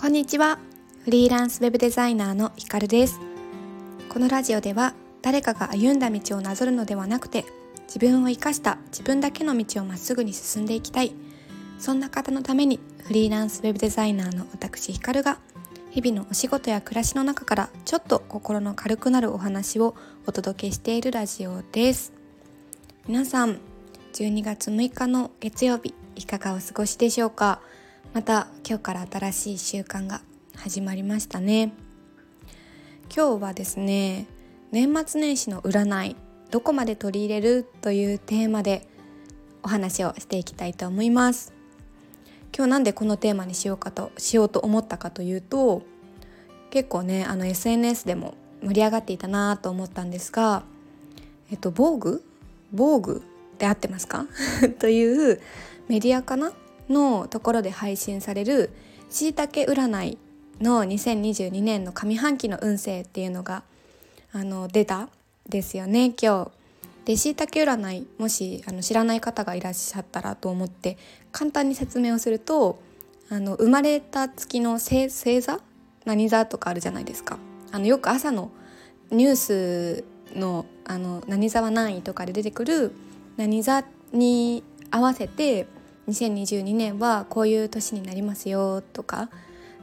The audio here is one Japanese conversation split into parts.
こんにちは。フリーランスウェブデザイナーのひかるです。このラジオでは誰かが歩んだ道をなぞるのではなくて自分を生かした自分だけの道をまっすぐに進んでいきたい。そんな方のためにフリーランスウェブデザイナーの私ひかるが日々のお仕事や暮らしの中からちょっと心の軽くなるお話をお届けしているラジオです。皆さん12月6日の月曜日いかがお過ごしでしょうか？また今日から新しい習慣が始まりましたね。今日はですね年末年始の占いどこまで取り入れるというテーマでお話をしていきたいと思います。今日なんでこのテーマにしようかとしようと思ったかというと結構ねあの SNS でも盛り上がっていたなと思ったんですがえっと防具？防具で合ってますか？というメディアかな？のところで配信されるしいたけ占いの2022年の上半期の運勢っていうのがあの出たですよね今日。でしいたけ占いもしあの知らない方がいらっしゃったらと思って簡単に説明をするとあの生まれた月の星座何座とかあるじゃないですか。あのよく朝のニュースのあの何座は何位とかで出てくる何座に合わせて2022年はこういう年になりますよとか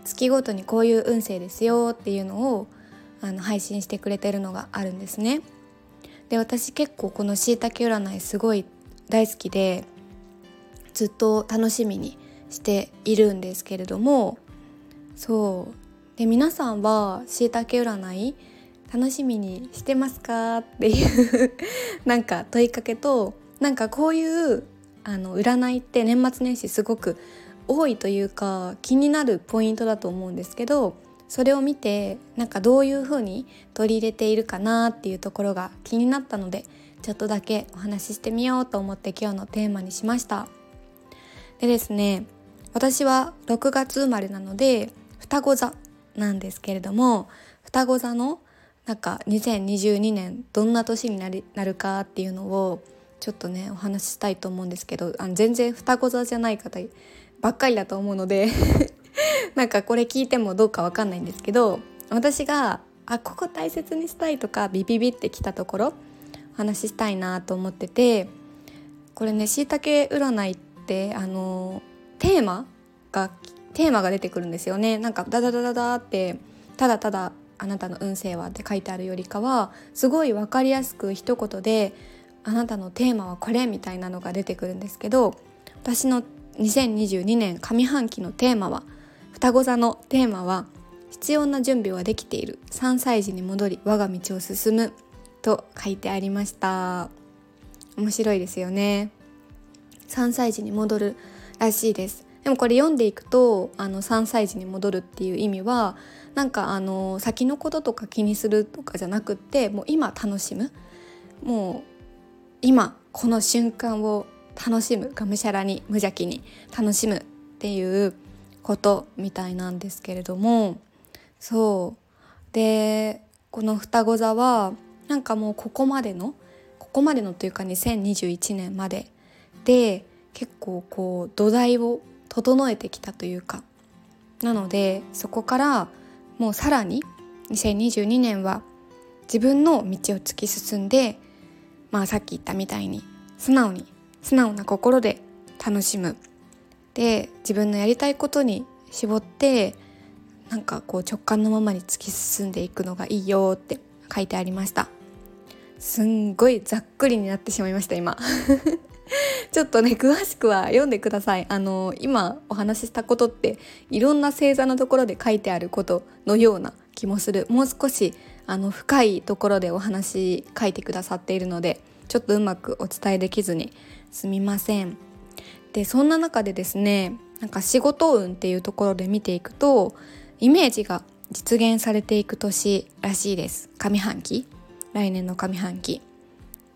月ごとにこういう運勢ですよっていうのをあの配信してくれてるのがあるんですね。で私結構このしいたけ占いすごい大好きでずっと楽しみにしているんですけれどもそうで皆さんはしいたけ占い楽しみにしてますか？っていうなんか問いかけとなんかこういうあの占いって年末年始すごく多いというか気になるポイントだと思うんですけどそれを見てなんかどういうふうに取り入れているかなっていうところが気になったのでちょっとだけお話ししてみようと思って今日のテーマにしました。でですね私は6月生まれなので双子座なんですけれども双子座のなんか2022年どんな年になりなるかっていうのをちょっとねお話ししたいと思うんですけどあの全然双子座じゃない方ばっかりだと思うので なんかこれ聞いてもどうかわかんないんですけど私があここ大切にしたいとかビビビってきたところお話ししたいなと思っててこれねしいたけ占いってあのテーマがテーマが出てくるんですよね。なんかダダダダダってただただあなたの運勢はって書いてあるよりかはすごい分かりやすく一言であなたのテーマはこれみたいなのが出てくるんですけど私の2022年上半期のテーマは双子座のテーマは必要な準備はできている。3歳児に戻り我が道を進む。と書いてありました。面白いですよね。3歳児に戻るらしいです。でもこれ読んでいくとあの3歳児に戻るっていう意味はなんかあの先のこととか気にするとかじゃなくってもう今楽しむ。もう今この瞬間を楽しむがむしゃらに無邪気に楽しむっていうことみたいなんですけれどもそう。でこの双子座はなんかもうここまでのここまでのというか2021年までで結構こう土台を整えてきたというかなのでそこからもうさらに2022年は自分の道を突き進んでまあさっき言ったみたいに素直に素直な心で楽しむ。で自分のやりたいことに絞ってなんかこう直感のままに突き進んでいくのがいいよって書いてありました。すんごいざっくりになってしまいました今。ちょっとね詳しくは読んでください。あの今お話ししたことっていろんな星座のところで書いてあることのような気もする。もう少しあの深いところでお話書いてくださっているのでちょっとうまくお伝えできずにすみません。でそんな中でですねなんか仕事運っていうところで見ていくとイメージが実現されていく年らしいです。上半期。来年の上半期。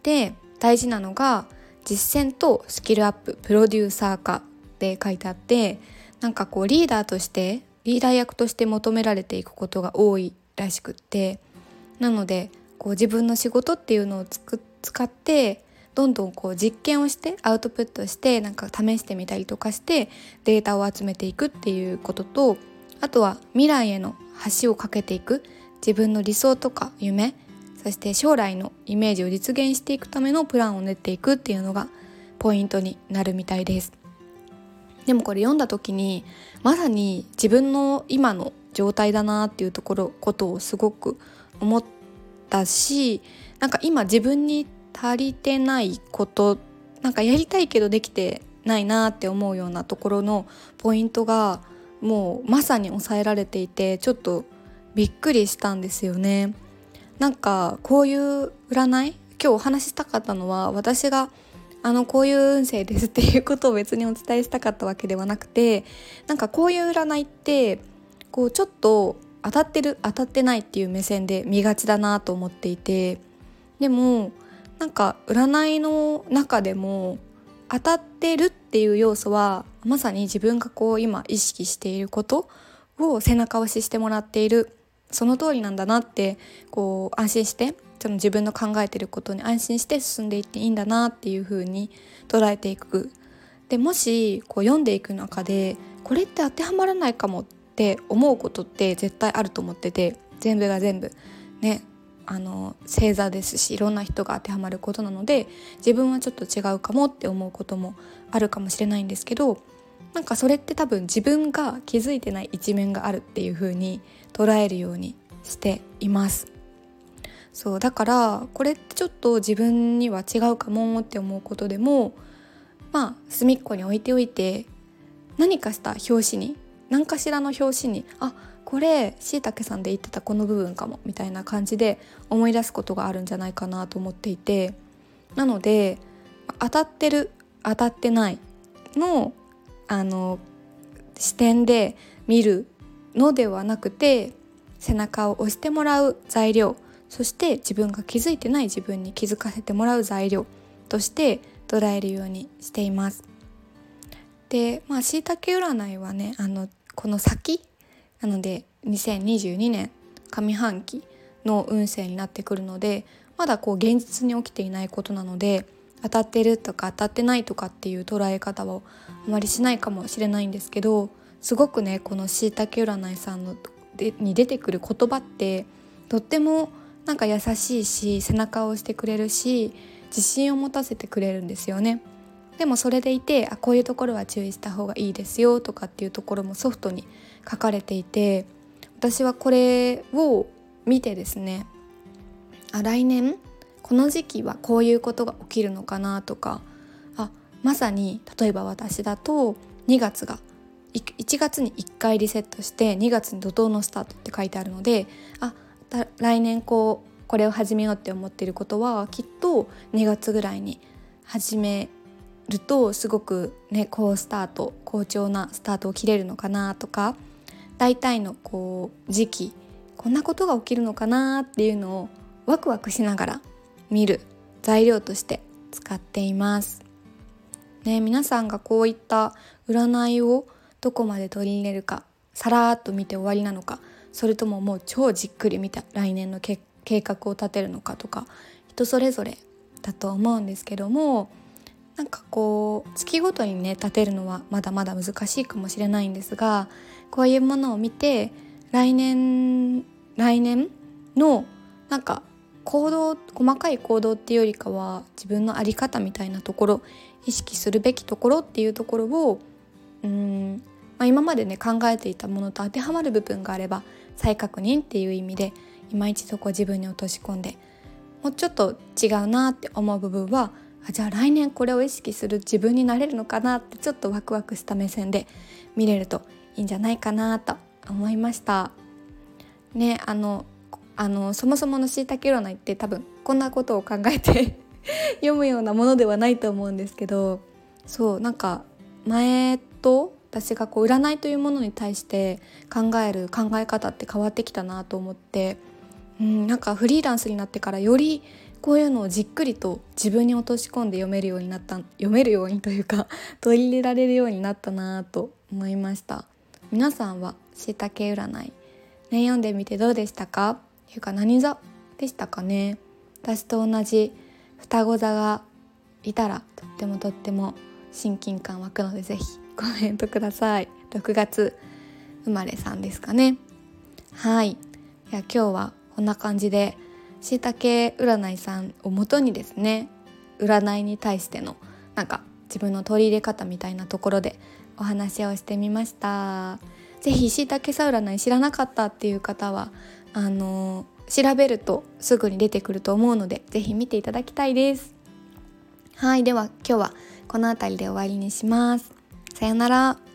で大事なのが実践とスキルアップ。プロデューサー化って書いてあってなんかこうリーダーとしてリーダー役として求められていくことが多いらしくってなのでこう自分の仕事っていうのを使ってどんどんこう実験をしてアウトプットしてなんか試してみたりとかしてデータを集めていくっていうこととあとは未来への橋を架けていく自分の理想とか夢そして将来のイメージを実現していくためのプランを練っていくっていうのがポイントになるみたいです。でもこれ読んだ時にまさに自分の今の状態だなっていうところことをすごく思ったしなんか今自分に足りてないことなんかやりたいけどできてないなって思うようなところのポイントがもうまさに抑えられていてちょっとびっくりしたんですよね。なんかこういう占い今日お話ししたかったのは私があのこういう運勢です っていうことを別にお伝えしたかったわけではなくてなんかこういう占いってこうちょっと当たってる当たってないっていう目線で見がちだなと思っていてでもなんか占いの中でも当たってるっていう要素はまさに自分がこう今意識していることを背中押ししてもらっているその通りなんだなってこう安心してその自分の考えてることに安心して進んでいっていいんだなっていう風に捉えていく。でもしこう読んでいく中でこれって当てはまらないかもっって思うことって絶対あると思ってて全部が全部。ね。あの星座ですしいろんな人が当てはまることなので自分はちょっと違うかもって思うこともあるかもしれないんですけどなんかそれって多分自分が気づいてない一面があるっていう風に捉えるようにしています。そうだからこれってちょっと自分には違うかもって思うことでもまあ隅っこに置いておいて何かした表紙に何かしらの表紙にあこれしいたけさんで言ってたこの部分かもみたいな感じで思い出すことがあるんじゃないかなと思っていてなので当たってる当たってないのあの視点で見るのではなくて背中を押してもらう材料そして自分が気づいてない自分に気づかせてもらう材料として捉えるようにしています。でまあしいたけ占いはねあのこの先？なので2022年上半期の運勢になってくるのでまだこう現実に起きていないことなので当たってるとか当たってないとかっていう捉え方をあまりしないかもしれないんですけどすごくねこのしいたけ占いさんのでに出てくる言葉ってとってもなんか優しいし背中を押してくれるし自信を持たせてくれるんですよね。でもそれでいてあこういうところは注意した方がいいですよとかっていうところもソフトに書かれていて私はこれを見てですねあ来年この時期はこういうことが起きるのかなとかあまさに例えば私だと2月が1月に1回リセットして2月に怒涛のスタートって書いてあるのであ来年こうこれを始めようって思ってることはきっと2月ぐらいに始めるとすごくね好スタート好調なスタートを切れるのかなとか大体のこう時期こんなことが起きるのかなっていうのをワクワクしながら見る材料として使っています。ね、皆さんがこういった占いをどこまで取り入れるかさらっと見て終わりなのかそれとももう超じっくり見た来年の計画を立てるのかとか人それぞれだと思うんですけどもなんかこう月ごとにね立てるのはまだまだ難しいかもしれないんですがこういうものを見て来年来年のなんか行動細かい行動っていうよりかは自分の在り方みたいなところ意識するべきところっていうところをうん、まあ、今までね考えていたものと当てはまる部分があれば再確認っていう意味で今一度こう自分に落とし込んでもうちょっと違うなって思う部分はあじゃあ来年これを意識する自分になれるのかなってちょっとワクワクした目線で見れるといいんじゃないかなと思いました。ねあのあのそもそものしいたけ占いって多分こんなことを考えて 読むようなものではないと思うんですけどそうなんか前と私がこう占いというものに対して考える考え方って変わってきたなと思ってうんなんかフリーランスになってからよりこういうのをじっくりと自分に落とし込んで読めるようになった読めるようにというか 取り入れられるようになったなと思いました。皆さんはしいたけ占いね読んでみてどうでしたか？いうか何座でしたかね？私と同じ双子座がいたらとってもとっても親近感湧くのでぜひコメントください。6月生まれさんですかね？はい。いや今日はこんな感じでしいたけ占いさんをもとにですね占いに対してのなんか自分の取り入れ方みたいなところでお話をしてみました。是非しいたけさ占い知らなかったっていう方はあの調べるとすぐに出てくると思うので是非見ていただきたいです。はいでは今日はこの辺りで終わりにします。さよなら。